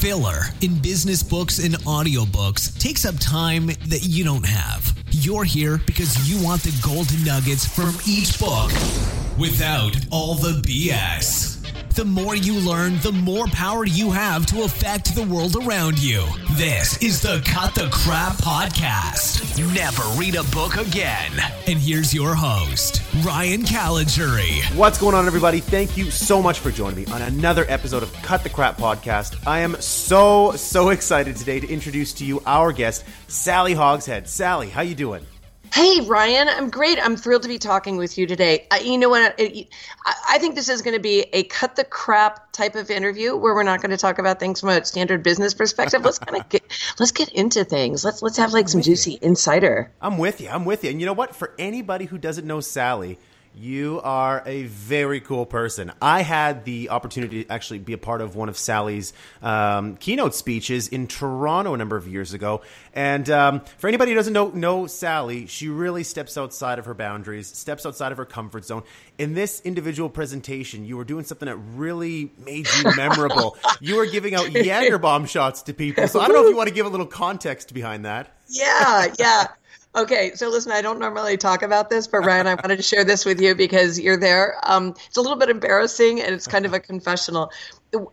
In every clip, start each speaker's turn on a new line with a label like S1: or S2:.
S1: Filler in business books and audiobooks takes up time that you don't have. You're here because you want the golden nuggets from each book without all the BS. The more you learn, the more power you have to affect the world around you. This is the Cut the Crap Podcast. Never read a book again. And here's your host, Ryan Caligiuri.
S2: What's going on, everybody? Thank you so much for joining me on another episode of Cut the Crap Podcast. I am so, so excited today to introduce to you our guest, Sally Hogshead. Sally, how you doing?
S3: Hey, Ryan, I'm great. I'm thrilled to be talking with you today. I, you know what? I, I think this is going to be a cut the crap type of interview where we're not going to talk about things from a standard business perspective. Let's kind of get let's get into things. Let's let's have like some juicy you. insider.
S2: I'm with you. I'm with you. And you know what? For anybody who doesn't know Sally, you are a very cool person. I had the opportunity to actually be a part of one of Sally's um, keynote speeches in Toronto a number of years ago. And um, for anybody who doesn't know, know Sally, she really steps outside of her boundaries, steps outside of her comfort zone. In this individual presentation, you were doing something that really made you memorable. you were giving out Jaeger bomb shots to people. So I don't know if you want to give a little context behind that.
S3: Yeah, yeah. Okay, so listen, I don't normally talk about this, but Ryan, I wanted to share this with you because you're there. Um, it's a little bit embarrassing and it's kind of a confessional.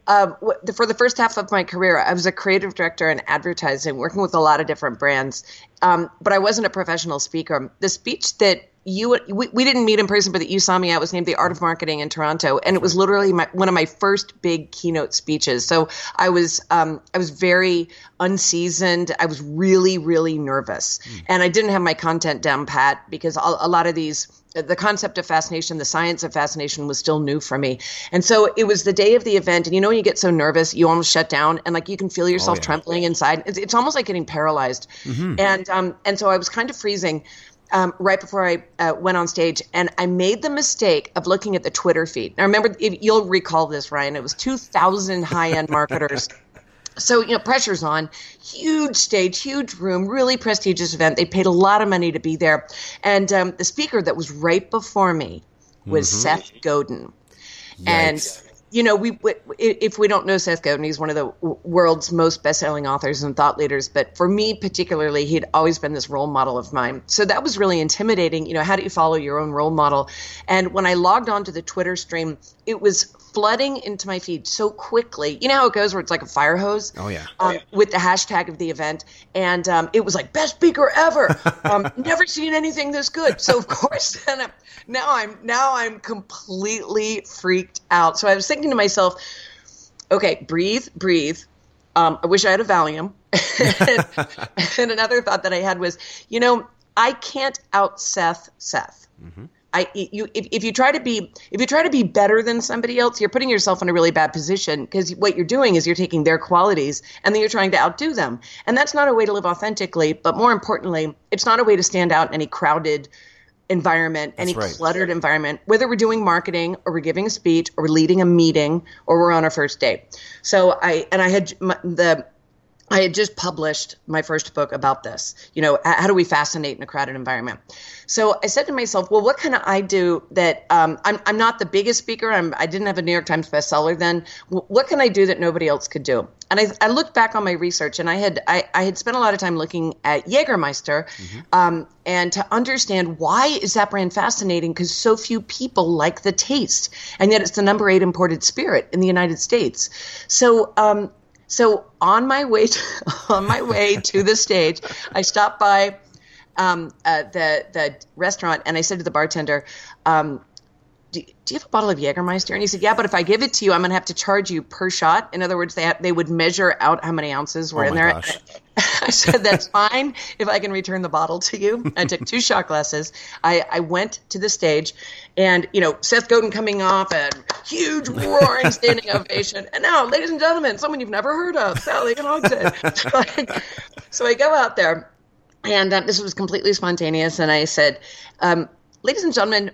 S3: Uh, for the first half of my career, I was a creative director in advertising, working with a lot of different brands, um, but I wasn't a professional speaker. The speech that you we, we didn't meet in person, but that you saw me at was named The Art of Marketing in Toronto, and it was literally my, one of my first big keynote speeches. So I was um, I was very unseasoned. I was really really nervous, mm. and I didn't have my content down pat because a, a lot of these the concept of fascination, the science of fascination was still new for me. And so it was the day of the event. And you know, when you get so nervous, you almost shut down and like you can feel yourself oh, yeah. trembling inside. It's, it's, almost like getting paralyzed. Mm-hmm. And, um, and so I was kind of freezing um, right before I uh, went on stage, and I made the mistake of looking at the Twitter feed. Now, remember, if, you'll recall this, Ryan. It was 2,000 high end marketers. So, you know, pressure's on. Huge stage, huge room, really prestigious event. They paid a lot of money to be there. And um, the speaker that was right before me was mm-hmm. Seth Godin. Yikes. And you know, we if we don't know Seth Godin, he's one of the world's most best-selling authors and thought leaders. But for me, particularly, he'd always been this role model of mine. So that was really intimidating. You know, how do you follow your own role model? And when I logged onto the Twitter stream, it was flooding into my feed so quickly. You know how it goes, where it's like a fire hose.
S2: Oh yeah.
S3: Um, with the hashtag of the event, and um, it was like best speaker ever. um, never seen anything this good. So of course, now I'm now I'm completely freaked out. So I was thinking to myself, okay, breathe, breathe. Um, I wish I had a Valium. and another thought that I had was, you know, I can't out Seth Seth. Mm-hmm. I you if, if you try to be if you try to be better than somebody else, you're putting yourself in a really bad position because what you're doing is you're taking their qualities and then you're trying to outdo them. And that's not a way to live authentically, but more importantly, it's not a way to stand out in any crowded environment, any right. cluttered environment, whether we're doing marketing or we're giving a speech or we're leading a meeting or we're on our first date. So I and I had the I had just published my first book about this. You know, how do we fascinate in a crowded environment? So I said to myself, well, what can I do that um, I'm, I'm not the biggest speaker. I'm, I didn't have a New York Times bestseller then. What can I do that nobody else could do? And I, I looked back on my research, and I had I, I had spent a lot of time looking at Jägermeister, mm-hmm. um, and to understand why is that brand fascinating? Because so few people like the taste, and yet it's the number eight imported spirit in the United States. So um, so on my way to, on my way to the stage, I stopped by um, uh, the the restaurant and I said to the bartender, um, do, you have a bottle of Jägermeister? And he said, yeah, but if I give it to you, I'm going to have to charge you per shot. In other words, they they would measure out how many ounces were
S2: oh
S3: in there.
S2: Gosh.
S3: I said, that's fine if I can return the bottle to you. I took two shot glasses. I, I went to the stage and, you know, Seth Godin coming off a huge roaring standing ovation. And now, ladies and gentlemen, someone you've never heard of, Sally Hogshead. so, I, so I go out there and um, this was completely spontaneous. And I said, um, ladies and gentlemen,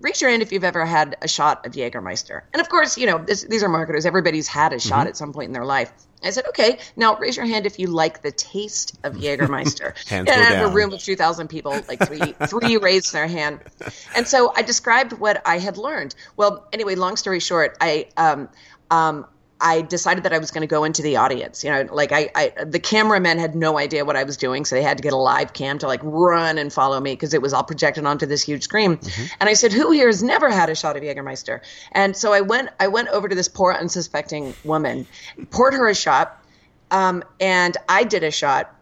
S3: raise your hand if you've ever had a shot of Jägermeister. And of course, you know, this, these are marketers. Everybody's had a shot mm-hmm. at some point in their life. I said, okay, now raise your hand if you like the taste of Jägermeister. And
S2: I
S3: have a room of 2,000 people, like three, three raised their hand. And so I described what I had learned. Well, anyway, long story short, I, um, um, I decided that I was going to go into the audience. You know, like I, I, the cameramen had no idea what I was doing, so they had to get a live cam to like run and follow me because it was all projected onto this huge screen. Mm-hmm. And I said, "Who here has never had a shot of Jägermeister?" And so I went, I went over to this poor unsuspecting woman, poured her a shot, um, and I did a shot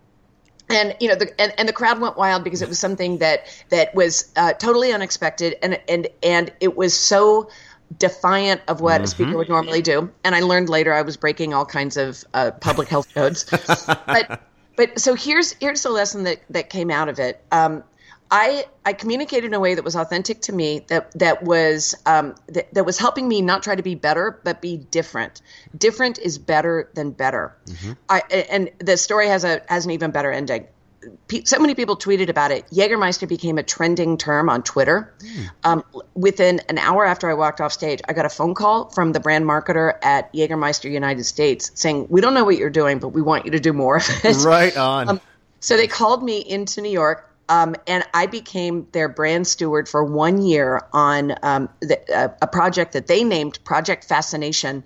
S3: and you know the and, and the crowd went wild because it was something that that was uh, totally unexpected and and and it was so defiant of what mm-hmm. a speaker would normally do. And I learned later I was breaking all kinds of uh, public health codes. but but so here's here's the lesson that that came out of it. Um, I I communicated in a way that was authentic to me, that that was um, that, that was helping me not try to be better, but be different. Different is better than better. Mm-hmm. I and the story has a has an even better ending so many people tweeted about it. Jägermeister became a trending term on Twitter. Mm. Um, within an hour after I walked off stage, I got a phone call from the brand marketer at Jägermeister United States saying, "We don't know what you're doing, but we want you to do more of it."
S2: Right on. Um,
S3: so they called me into New York. Um, and I became their brand steward for one year on um, the, uh, a project that they named Project Fascination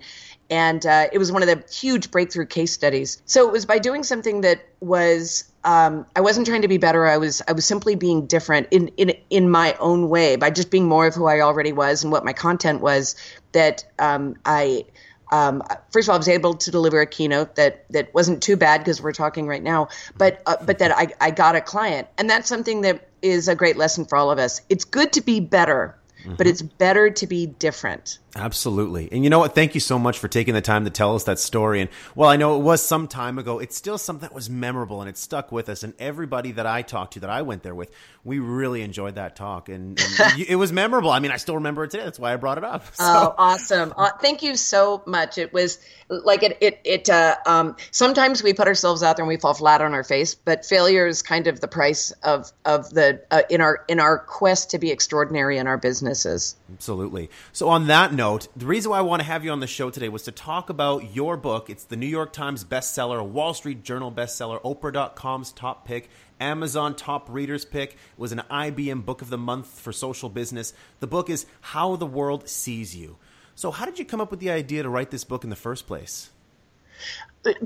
S3: and uh, it was one of the huge breakthrough case studies. So it was by doing something that was um, I wasn't trying to be better. I was I was simply being different in in in my own way by just being more of who I already was and what my content was. That um, I um, first of all, I was able to deliver a keynote that that wasn't too bad because we're talking right now, but uh, but that I, I got a client, and that's something that is a great lesson for all of us. It's good to be better, mm-hmm. but it's better to be different.
S2: Absolutely. And you know what? Thank you so much for taking the time to tell us that story. And well, I know it was some time ago. It's still something that was memorable and it stuck with us. And everybody that I talked to, that I went there with, we really enjoyed that talk. And, and it was memorable. I mean, I still remember it today. That's why I brought it up.
S3: So. Oh, awesome. Uh, thank you so much. It was like it, it, it, uh, um, sometimes we put ourselves out there and we fall flat on our face, but failure is kind of the price of, of the, uh, in our, in our quest to be extraordinary in our businesses.
S2: Absolutely. So on that note, the reason why I want to have you on the show today was to talk about your book. It's the New York Times bestseller, Wall Street Journal bestseller, Oprah.com's top pick, Amazon top readers pick. It was an IBM Book of the Month for social business. The book is How the World Sees You. So, how did you come up with the idea to write this book in the first place?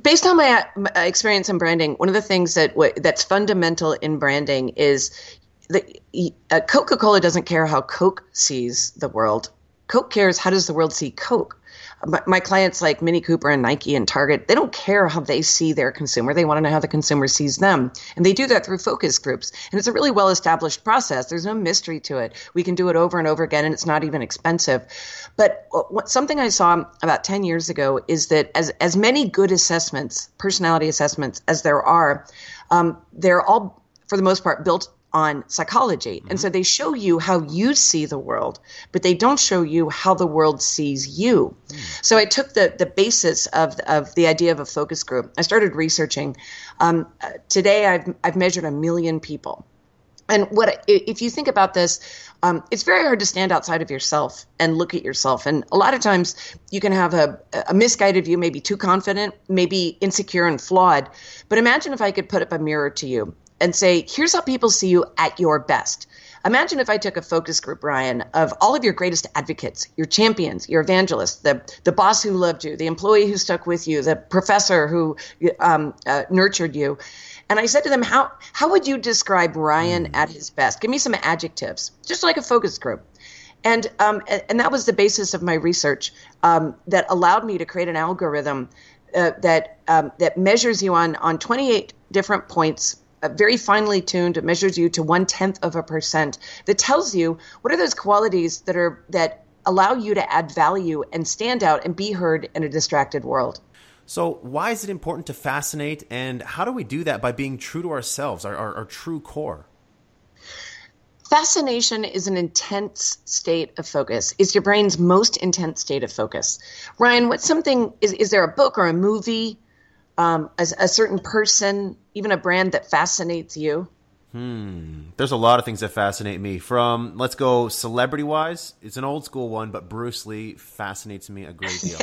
S3: based on my, my, experience in branding, one of the things that that's fundamental in branding is that uh, Coca-Cola doesn't care how Coke sees the world. Coke cares how does the world see Coke? My, my, clients like Mini Cooper and Nike and Target, they don't care how they see their consumer. They want to know how the consumer sees them. And they do that through focus groups. And it's a really well established process. There's no mystery to it. We can do it over and over again, and it's not even expensive. But what, something I saw about 10 years ago is that as, as many good assessments, personality assessments, as there are, um, they're all, for the most part, built on psychology. Mm-hmm. And so they show you how you see the world, but they don't show you how the world sees you. Mm. So I took the, the basis of, of the idea of a focus group. I started researching. Um, today, I've, I've measured a million people. And what if you think about this, um, it's very hard to stand outside of yourself and look at yourself. And a lot of times you can have a, a misguided view, maybe too confident, maybe insecure and flawed. But imagine if I could put up a mirror to you and say, here's how people see you at your best. Imagine if I took a focus group, Ryan, of all of your greatest advocates, your champions, your evangelists, the, the boss who loved you, the employee who stuck with you, the professor who um, uh, nurtured you. And I said to them, how, how would you describe Ryan at his best? Give me some adjectives, just like a focus group. And, um, and that was the basis of my research um, that allowed me to create an algorithm uh, that, um, that measures you on, on 28 different points Uh, very finely tuned, measures you to one tenth of a percent, that tells you what are those qualities that are that allow you to add value and stand out and be heard in a distracted world.
S2: So, why is it important to fascinate, and how do we do that by being true to ourselves, our, our, our true core?
S3: Fascination is an intense state of focus. It's your brain's most intense state of focus. Ryan, what's something, is, is there a book or a movie um, a, a certain person, even a brand that fascinates you?
S2: Hmm. There's a lot of things that fascinate me. From let's go celebrity wise, it's an old school one, but Bruce Lee fascinates me a great deal.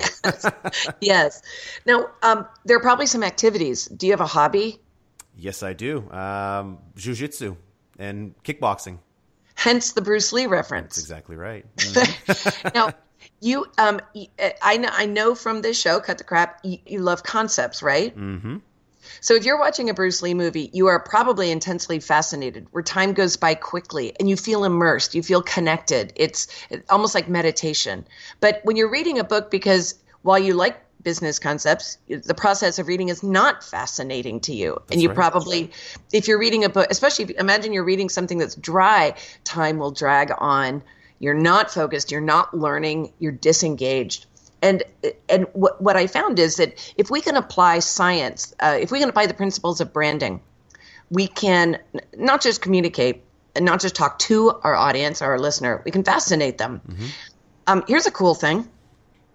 S3: yes. Now, um, there are probably some activities. Do you have a hobby?
S2: Yes, I do. Um, Jiu-jitsu and kickboxing.
S3: Hence the Bruce Lee reference.
S2: That's exactly right. Mm-hmm.
S3: now, You, um, I know, I know from this show, Cut the Crap, you, you love concepts, right?
S2: Mm-hmm.
S3: So if you're watching a Bruce Lee movie, you are probably intensely fascinated, where time goes by quickly and you feel immersed, you feel connected. It's almost like meditation. But when you're reading a book, because while you like business concepts, the process of reading is not fascinating to you. That's and you right. probably, if you're reading a book, especially if, imagine you're reading something that's dry, time will drag on you're not focused. You're not learning. You're disengaged. And and what, what i found is that if we can apply science uh, if we can apply the principles of branding we can not just communicate and not just talk to our audience or our listener. We can fascinate them. Mm-hmm. um, here's a cool thing.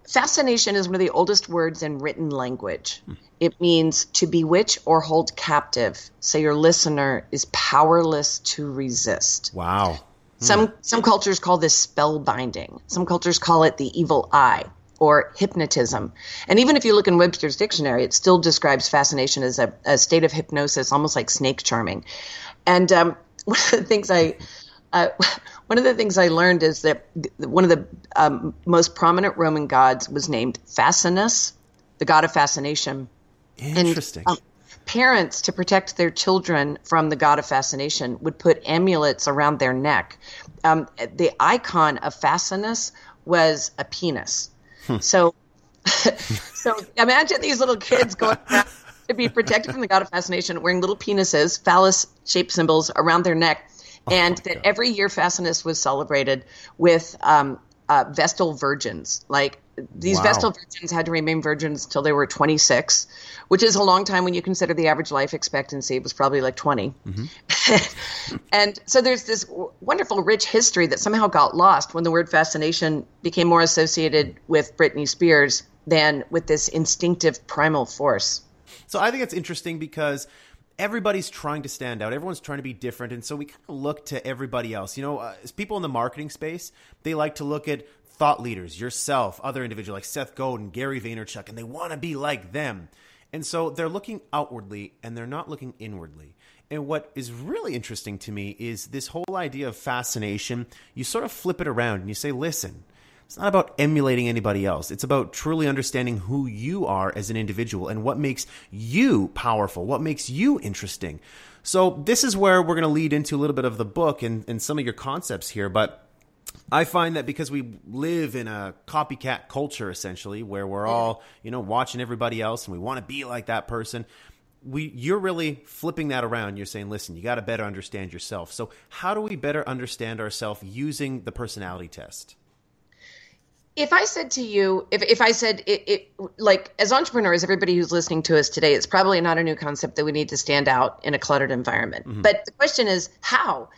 S3: Fascination is one of the oldest words in written language. Mm. it means to bewitch or hold captive. So your listener is powerless to resist.
S2: Wow
S3: some some cultures call this spell binding. Some cultures call it the evil eye or hypnotism. And even if you look in Webster's dictionary, it still describes fascination as a, a state of hypnosis, almost like snake charming. And um, one of the things I uh, one of the things I learned is that one of the um, most prominent Roman gods was named Fascinus, the god of fascination.
S2: Interesting.
S3: And, um, parents, to protect their children from the god of fascination, would put amulets around their neck. Um, the icon of Fascinus was a penis. Hmm. So, so imagine these little kids going around to be protected from the god of fascination, wearing little penises, phallus-shaped symbols around their neck, oh and that God. every year Fascinus was celebrated with um, uh, Vestal virgins, like these wow. Vestal virgins had to remain virgins until they were 26, which is a long time when you consider the average life expectancy it was probably like 20. Mm-hmm. and so there's this wonderful, rich history that somehow got lost when the word fascination became more associated with Britney Spears than with this instinctive primal force.
S2: So I think it's interesting because everybody's trying to stand out. Everyone's trying to be different. And so we kind of look to everybody else. You know, uh, as people in the marketing space, they like to look at thought leaders, yourself, other individuals like Seth Godin, Gary Vaynerchuk, and they want to be like them. And so they're looking outwardly and they're not looking inwardly. And what is really interesting to me is this whole idea of fascination. You sort of flip it around and you say, listen, it's not about emulating anybody else. It's about truly understanding who you are as an individual and what makes you powerful, what makes you interesting. So, this is where we're going to lead into a little bit of the book and, and some of your concepts here. But I find that because we live in a copycat culture essentially where we're all, you know, watching everybody else and we want to be like that person, we you're really flipping that around. You're saying, "Listen, you got to better understand yourself." So, how do we better understand ourselves using the personality test?
S3: If I said to you, if, if I said it, it, like as entrepreneurs, everybody who's listening to us today, it's probably not a new concept that we need to stand out in a cluttered environment. Mm-hmm. But the question is, how?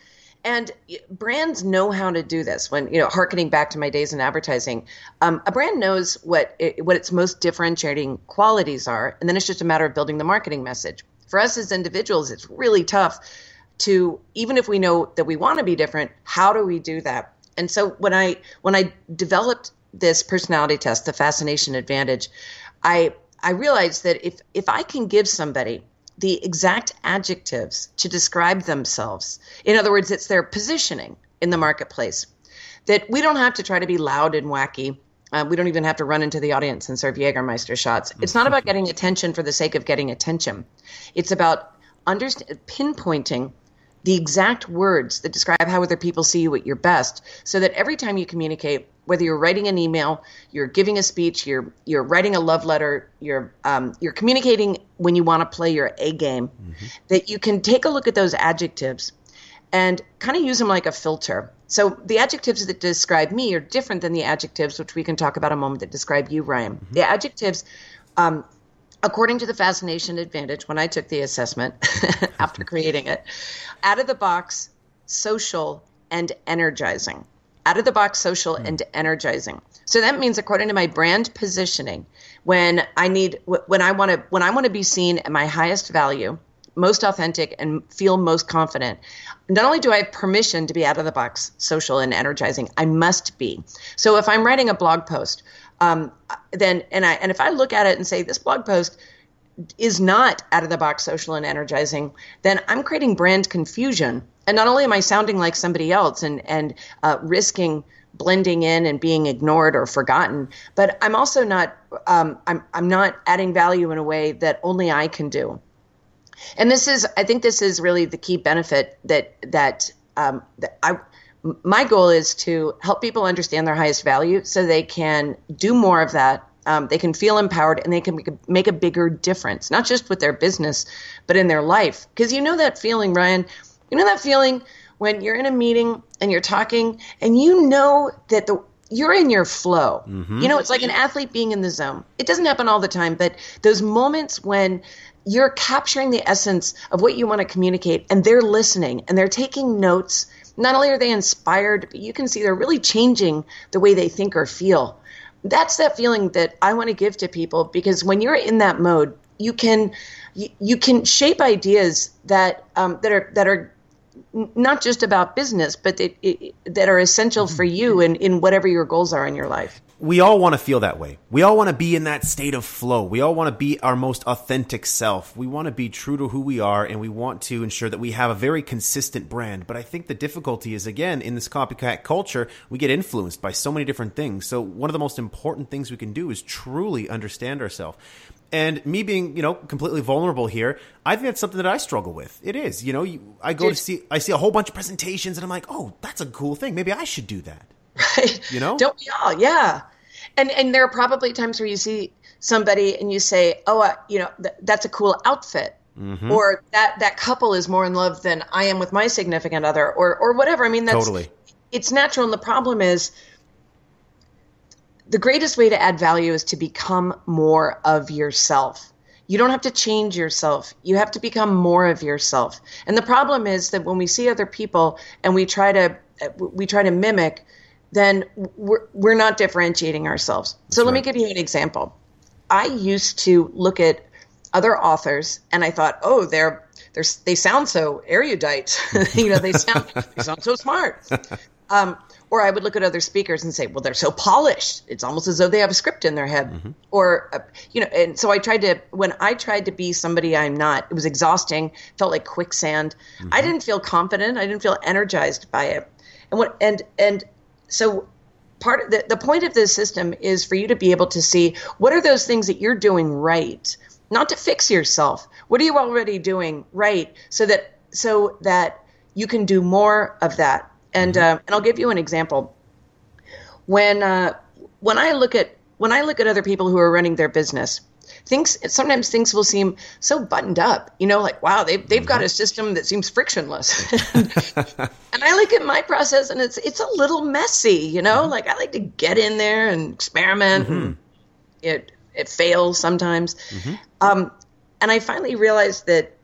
S3: And brands know how to do this. When you know, harkening back to my days in advertising, um, a brand knows what it, what its most differentiating qualities are, and then it's just a matter of building the marketing message. For us as individuals, it's really tough to even if we know that we want to be different. How do we do that? And so when I when I developed this personality test, the fascination advantage, I I realized that if if I can give somebody the exact adjectives to describe themselves. In other words, it's their positioning in the marketplace. That we don't have to try to be loud and wacky. Uh, we don't even have to run into the audience and serve Jägermeister shots. It's not about getting attention for the sake of getting attention. It's about understand, pinpointing the exact words that describe how other people see you at your best so that every time you communicate whether you're writing an email you're giving a speech you're you're writing a love letter you're um, you're communicating when you want to play your a game mm-hmm. that you can take a look at those adjectives and kind of use them like a filter so the adjectives that describe me are different than the adjectives which we can talk about a moment that describe you ryan mm-hmm. the adjectives um, according to the fascination advantage when i took the assessment after creating it out of the box social and energizing. Out of the box social mm. and energizing. So that means according to my brand positioning when i need when i want to when i want to be seen at my highest value most authentic and feel most confident not only do i have permission to be out of the box social and energizing i must be. So if i'm writing a blog post um, then and I and if I look at it and say this blog post is not out of the box social and energizing, then I'm creating brand confusion. And not only am I sounding like somebody else and and uh, risking blending in and being ignored or forgotten, but I'm also not um, I'm I'm not adding value in a way that only I can do. And this is I think this is really the key benefit that that, um, that I my goal is to help people understand their highest value so they can do more of that um, they can feel empowered and they can make a, make a bigger difference, not just with their business, but in their life. Because you know that feeling, Ryan. You know that feeling when you're in a meeting and you're talking and you know that the you're in your flow. Mm-hmm. You know, it's like an athlete being in the zone. It doesn't happen all the time, but those moments when you're capturing the essence of what you want to communicate and they're listening and they're taking notes. Not only are they inspired, but you can see they're really changing the way they think or feel. That's that feeling that I want to give to people because when you're in that mode, you can you, you can shape ideas that um, that are that are not just about business, but it, it, that are essential for you in, in whatever your goals are in your life
S2: we all want to feel that way. We all want to be in that state of flow. We all want to be our most authentic self. We want to be true to who we are and we want to ensure that we have a very consistent brand. But I think the difficulty is again, in this copycat culture, we get influenced by so many different things. So one of the most important things we can do is truly understand ourselves. And me being, you know, completely vulnerable here, I think that's something that I struggle with. It is, you know, you, I go Dude. to see, I see a whole bunch of presentations, and I'm like, oh, that's a cool thing. Maybe I should do that
S3: right?
S2: You know,
S3: don't we all? Yeah, and and there are probably times where you see somebody and you say, oh, uh, you know, th- that's a cool outfit. Mm-hmm. Or that that couple is more in love than I am with my significant other, or or whatever. I mean, that's
S2: totally.
S3: It's natural, and the problem is the greatest way to add value is to become more of yourself. You don't have to change yourself. You have to become more of yourself. And the problem is that when we see other people and we try to we try to mimic, then we're, we're not differentiating ourselves. That's so let right. me give you an example. I used to look at other authors and I thought, oh, they're, they're they sound so erudite. you know, they sound they sound so smart. Um, or I would look at other speakers and say, well, they're so polished. It's almost as though they have a script in their head. Mm-hmm. Or, uh, you know, and so I tried to, when I tried to be somebody I'm not, it was exhausting, felt like quicksand. Mm-hmm. I didn't feel confident. I didn't feel energized by it. And what, and, and so part of the, the point of this system is for you to be able to see what are those things that you're doing right. Not to fix yourself. What are you already doing right so that so that you can do more of that? And mm-hmm. uh, and i'll give you an example. When uh, when i look at when i look at other people who are running their business things sometimes things will seem so buttoned up you know like wow they've, they've got a mm-hmm. system that seems frictionless and i look at my process and it's it's a little messy you know mm-hmm. like i like to get in there and experiment mm-hmm. and it it fails sometimes mm-hmm. um, and i finally realized that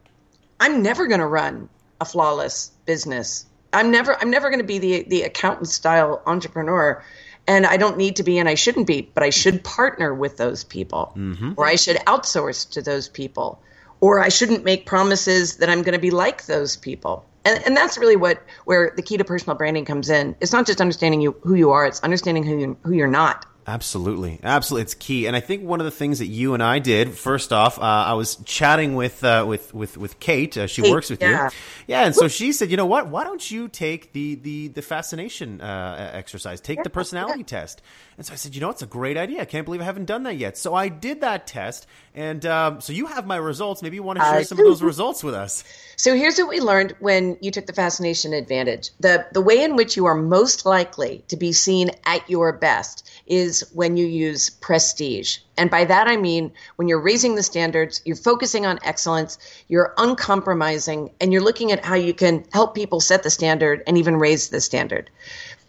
S3: i'm never going to run a flawless business i'm never i'm never going to be the the accountant style entrepreneur and I don't need to be and I shouldn't be, but I should partner with those people mm-hmm. or I should outsource to those people or I shouldn't make promises that I'm going to be like those people. And, and that's really what where the key to personal branding comes in. It's not just understanding you who you are; it's understanding who you, who you're not.
S2: Absolutely, absolutely, it's key. And I think one of the things that you and I did, first off, uh, I was chatting with uh, with with with Kate. Uh, she Kate, works with yeah. you, yeah. And so she said, you know what? Why don't you take the the the fascination uh, exercise? Take yeah, the personality yeah. test. And so I said, you know, it's a great idea. I can't believe I haven't done that yet. So I did that test, and um, so you have my results. Maybe you want to share some of those results with us.
S3: So here's what we learned when you took the fascination advantage. The the way in which you are most likely to be seen at your best is when you use prestige. And by that I mean when you're raising the standards, you're focusing on excellence, you're uncompromising, and you're looking at how you can help people set the standard and even raise the standard.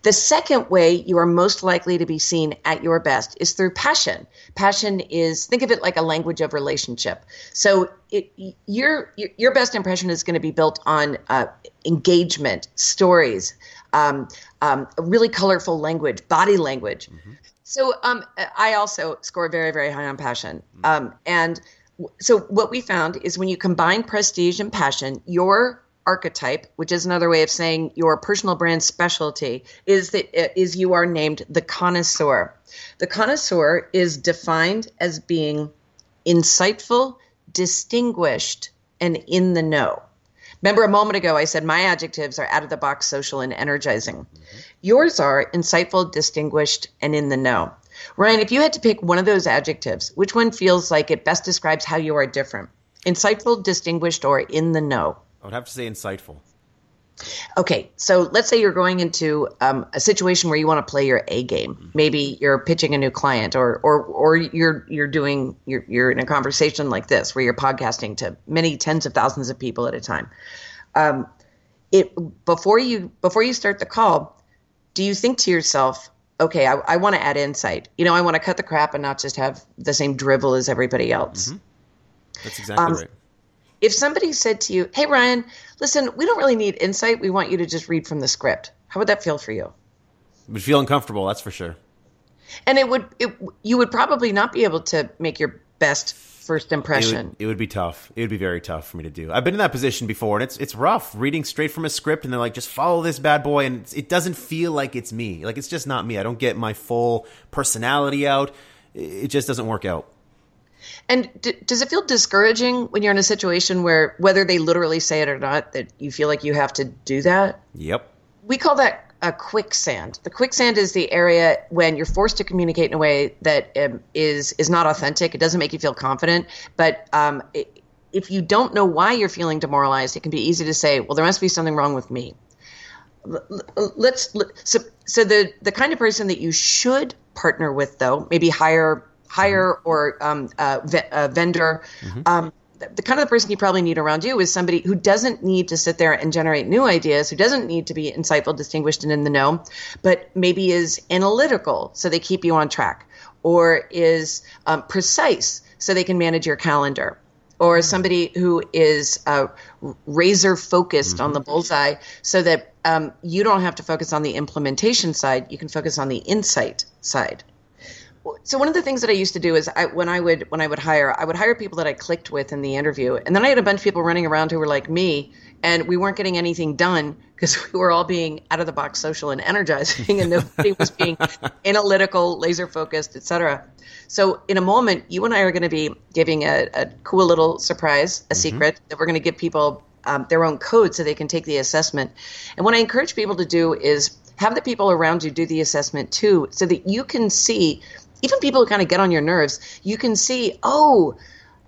S3: The second way you are most likely to be seen at your best is through passion. Passion is think of it like a language of relationship. So it, your your best impression is going to be built on uh, engagement, stories, um, um, really colorful language, body language. Mm-hmm. So um, I also score very very high on passion, mm-hmm. um, and so what we found is when you combine prestige and passion, your archetype, which is another way of saying your personal brand specialty, is that is you are named the connoisseur. The connoisseur is defined as being insightful, distinguished, and in the know. Remember a moment ago, I said my adjectives are out of the box, social, and energizing. Mm-hmm. Yours are insightful, distinguished, and in the know. Ryan, if you had to pick one of those adjectives, which one feels like it best describes how you are different? Insightful, distinguished, or in the know?
S2: I would have to say insightful.
S3: Okay, so let's say you're going into um, a situation where you want to play your A game. Mm-hmm. Maybe you're pitching a new client, or or or you're you're doing you're you're in a conversation like this where you're podcasting to many tens of thousands of people at a time. Um, it before you before you start the call, do you think to yourself, okay, I, I want to add insight. You know, I want to cut the crap and not just have the same drivel as everybody else. Mm-hmm.
S2: That's exactly um, right.
S3: If somebody said to you, hey, Ryan, listen, we don't really need insight. We want you to just read from the script. How would that feel for you?
S2: It would feel uncomfortable, that's for sure.
S3: And it would, it, you would probably not be able to make your best first impression.
S2: It would, it would, be tough. It would be very tough for me to do. I've been in that position before, and it's it's rough reading straight from a script, and they're like, just follow this bad boy, and it doesn't feel like it's me. Like it's just not me. I don't get my full personality out. It just doesn't work out.
S3: And d- does it feel discouraging when you're in a situation where, whether they literally say it or not, that you feel like you have to do that?
S2: Yep.
S3: We call that a quicksand. The quicksand is the area when you're forced to communicate in a way that um, is is not authentic. It doesn't make you feel confident. But um, it, if you don't know why you're feeling demoralized, it can be easy to say, "Well, there must be something wrong with me." Let's so so the the kind of person that you should partner with, though, maybe hire hire mm-hmm. or um, uh, vendor. Mm-hmm. Um, the kind of the person you probably need around you is somebody who doesn't need to sit there and generate new ideas, who doesn't need to be insightful, distinguished, and in the know, but maybe is analytical so they keep you on track, or is um, precise so they can manage your calendar, or somebody who is uh, razor focused mm-hmm. on the mm-hmm. bullseye so that um, you don't have to focus on the implementation side, you can focus on the insight side so one of the things that I used to do is I, when I would when I would hire, I would hire people that I clicked with in the interview, and then I had a bunch of people running around who were like me, and we weren't getting anything done because we were all being out of the box, social, and energizing, and nobody was being analytical, laser focused, etc. So in a moment, you and I are going to be giving a, a cool little surprise, a mm-hmm. secret that we're going to give people um, their own code so they can take the assessment. And what I encourage people to do is have the people around you do the assessment too, so that you can see even people who kind of get on your nerves, you can see, oh,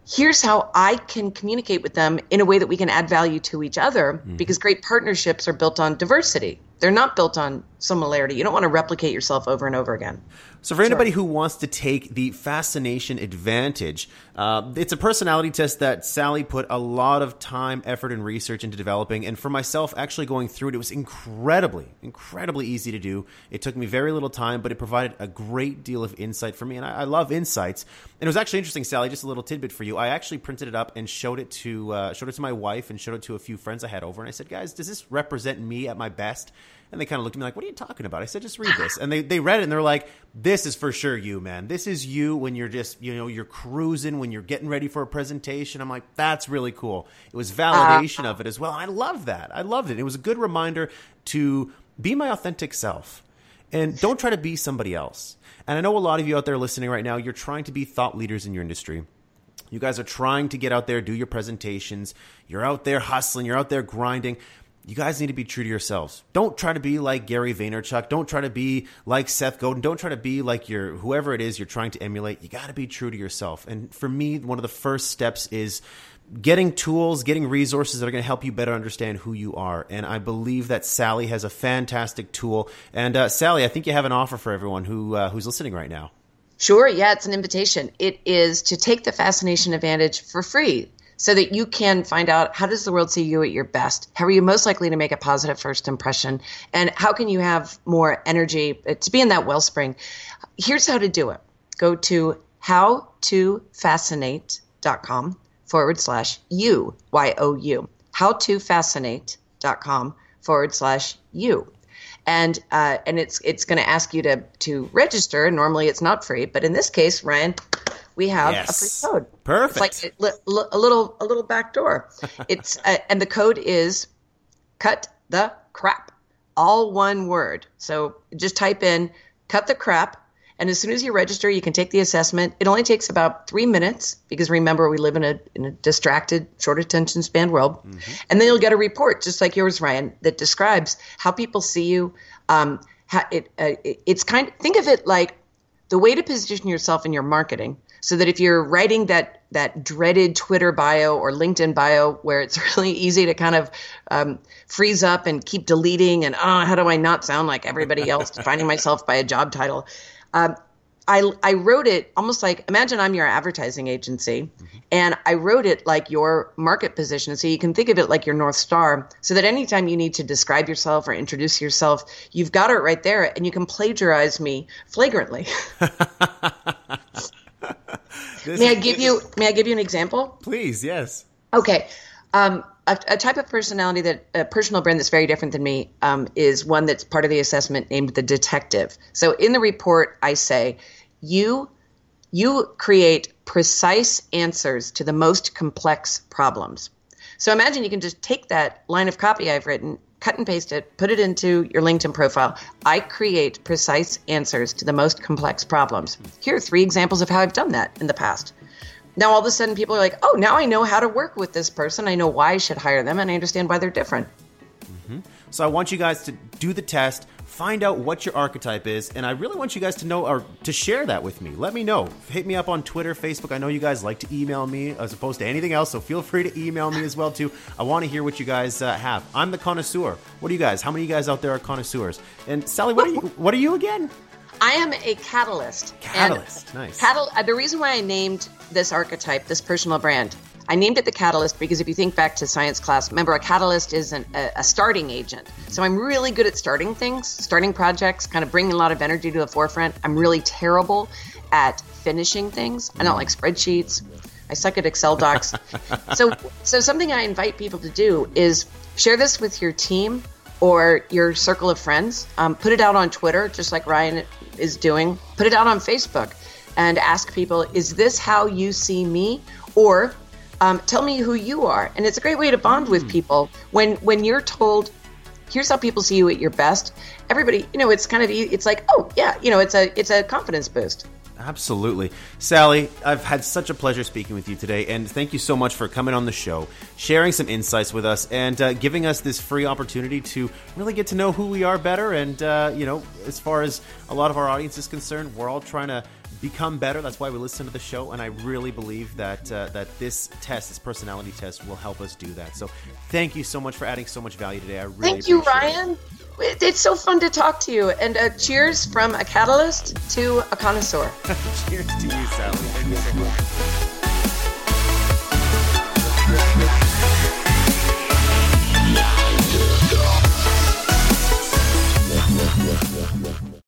S3: here's how I can communicate with them in a way that we can add value to each other mm-hmm. because great partnerships are built on diversity. They're not built on similarity. You don't want to replicate yourself over and over again.
S2: So, for anybody who wants to take the fascination advantage, uh, it's a personality test that Sally put a lot of time, effort, and research into developing. And for myself, actually going through it, it was incredibly, incredibly easy to do. It took me very little time, but it provided a great deal of insight for me. And I, I love insights. And it was actually interesting, Sally. Just a little tidbit for you. I actually printed it up and showed it to uh, showed it to my wife and showed it to a few friends I had over. And I said, guys, does this represent me at my best? And they kind of looked at me like, "What are you talking about?" I said, "Just read this." And they they read it and they're like, "This is for sure you, man. This is you when you're just you know you're cruising when you're getting ready for a presentation." I'm like, "That's really cool." It was validation uh, of it as well. I love that. I loved it. It was a good reminder to be my authentic self and don't try to be somebody else. And I know a lot of you out there listening right now, you're trying to be thought leaders in your industry. You guys are trying to get out there, do your presentations. You're out there hustling, you're out there grinding you guys need to be true to yourselves. Don't try to be like Gary Vaynerchuk. Don't try to be like Seth Godin. Don't try to be like your whoever it is you're trying to emulate. You got to be true to yourself. And for me, one of the first steps is getting tools, getting resources that are going to help you better understand who you are. And I believe that Sally has a fantastic tool. And uh, Sally, I think you have an offer for everyone who uh, who's listening right now.
S3: Sure. Yeah, it's an invitation. It is to take the fascination advantage for free so that you can find out how does the world see you at your best? How are you most likely to make a positive first impression? And how can you have more energy to be in that wellspring? Here's how to do it. Go to howtofascinate.com forward slash u y o u. howtofascinate.com forward slash u. And uh, and it's it's going to ask you to to register. Normally, it's not free, but in this case, Ryan, we have yes. a free code.
S2: Perfect.
S3: It's like a, a little a little back door. it's uh, and the code is cut the crap, all one word. So just type in cut the crap And as soon as you register, you can take the assessment. It only takes about three minutes because remember, we live in a, in a distracted, short attention span world. Mm-hmm. And then you'll get a report, just like yours, Ryan, that describes how people see you. Um, how it, uh, it, it's kind of, think of it like the way to position yourself in your marketing so that if you're writing that that dreaded Twitter bio or LinkedIn bio where it's really easy to kind of um, freeze up and keep deleting and oh how do I not sound like everybody else defining myself by a job title um, I, I wrote it almost like imagine I'm your advertising agency mm-hmm. and I wrote it like your market position. So you can think of it like your North Star so that anytime you need to describe yourself or introduce yourself, you've got it right there and you can plagiarize me flagrantly. may I give you may I give you an example?
S2: Please, yes.
S3: Okay. Um, a, a, type of personality that a personal brand that's very different than me um, is one that's part of the assessment named the detective. So in the report, I say you you create precise answers to the most complex problems. So imagine you can just take that line of copy I've written, cut and paste it, put it into your LinkedIn profile. I create precise answers to the most complex problems. Here are three examples of how I've done that in the past now all of a sudden people are like, oh, now I know how to work with this person. I know why I should hire them, and I understand why they're different.
S2: Mm-hmm. So I want you guys to do the test, find out what your archetype is, and I really want you guys to know or to share that with me. Let me know. Hit me up on Twitter, Facebook. I know you guys like to email me as opposed to anything else, so feel free to email me as well too. I want to hear what you guys uh, have. I'm the connoisseur. What are you guys? How many of you guys out there are connoisseurs? And Sally, what are you? What are you again?
S3: I am a catalyst.
S2: Catalyst, nice.
S3: Catal- uh, the reason why I named this archetype, this personal brand, I named it the catalyst because if you think back to science class, remember a catalyst is an, a, a, starting agent. So I'm really good at starting things, starting projects, kind of bringing a lot of energy to the forefront. I'm really terrible at finishing things. I don't like spreadsheets. I suck at Excel docs. so, so something I invite people to do is share this with your team or your circle of friends. Um, put it out on Twitter, just like Ryan is doing. Put it out on Facebook and ask people, is this how you see me? Or um, tell me who you are. And it's a great way to bond with hmm. people when when you're told, here's how people see you at your best. Everybody, you know, it's kind of it's like, oh yeah, you know, it's a it's a confidence boost.
S2: Absolutely. Sally, I've had such a pleasure speaking with you today, and thank you so much for coming on the show, sharing some insights with us, and uh, giving us this free opportunity to really get to know who we are better. And, uh, you know, as far as a lot of our audience is concerned, we're all trying to become better. That's why we listen to the show, and I really believe that uh, that this test, this personality test, will help us do that. So, thank you so much for adding so much value today. I really
S3: thank you, Ryan. It. It's so fun to talk to you. And uh, cheers from a catalyst to a connoisseur.
S2: cheers to you, Sally. Thank you so much.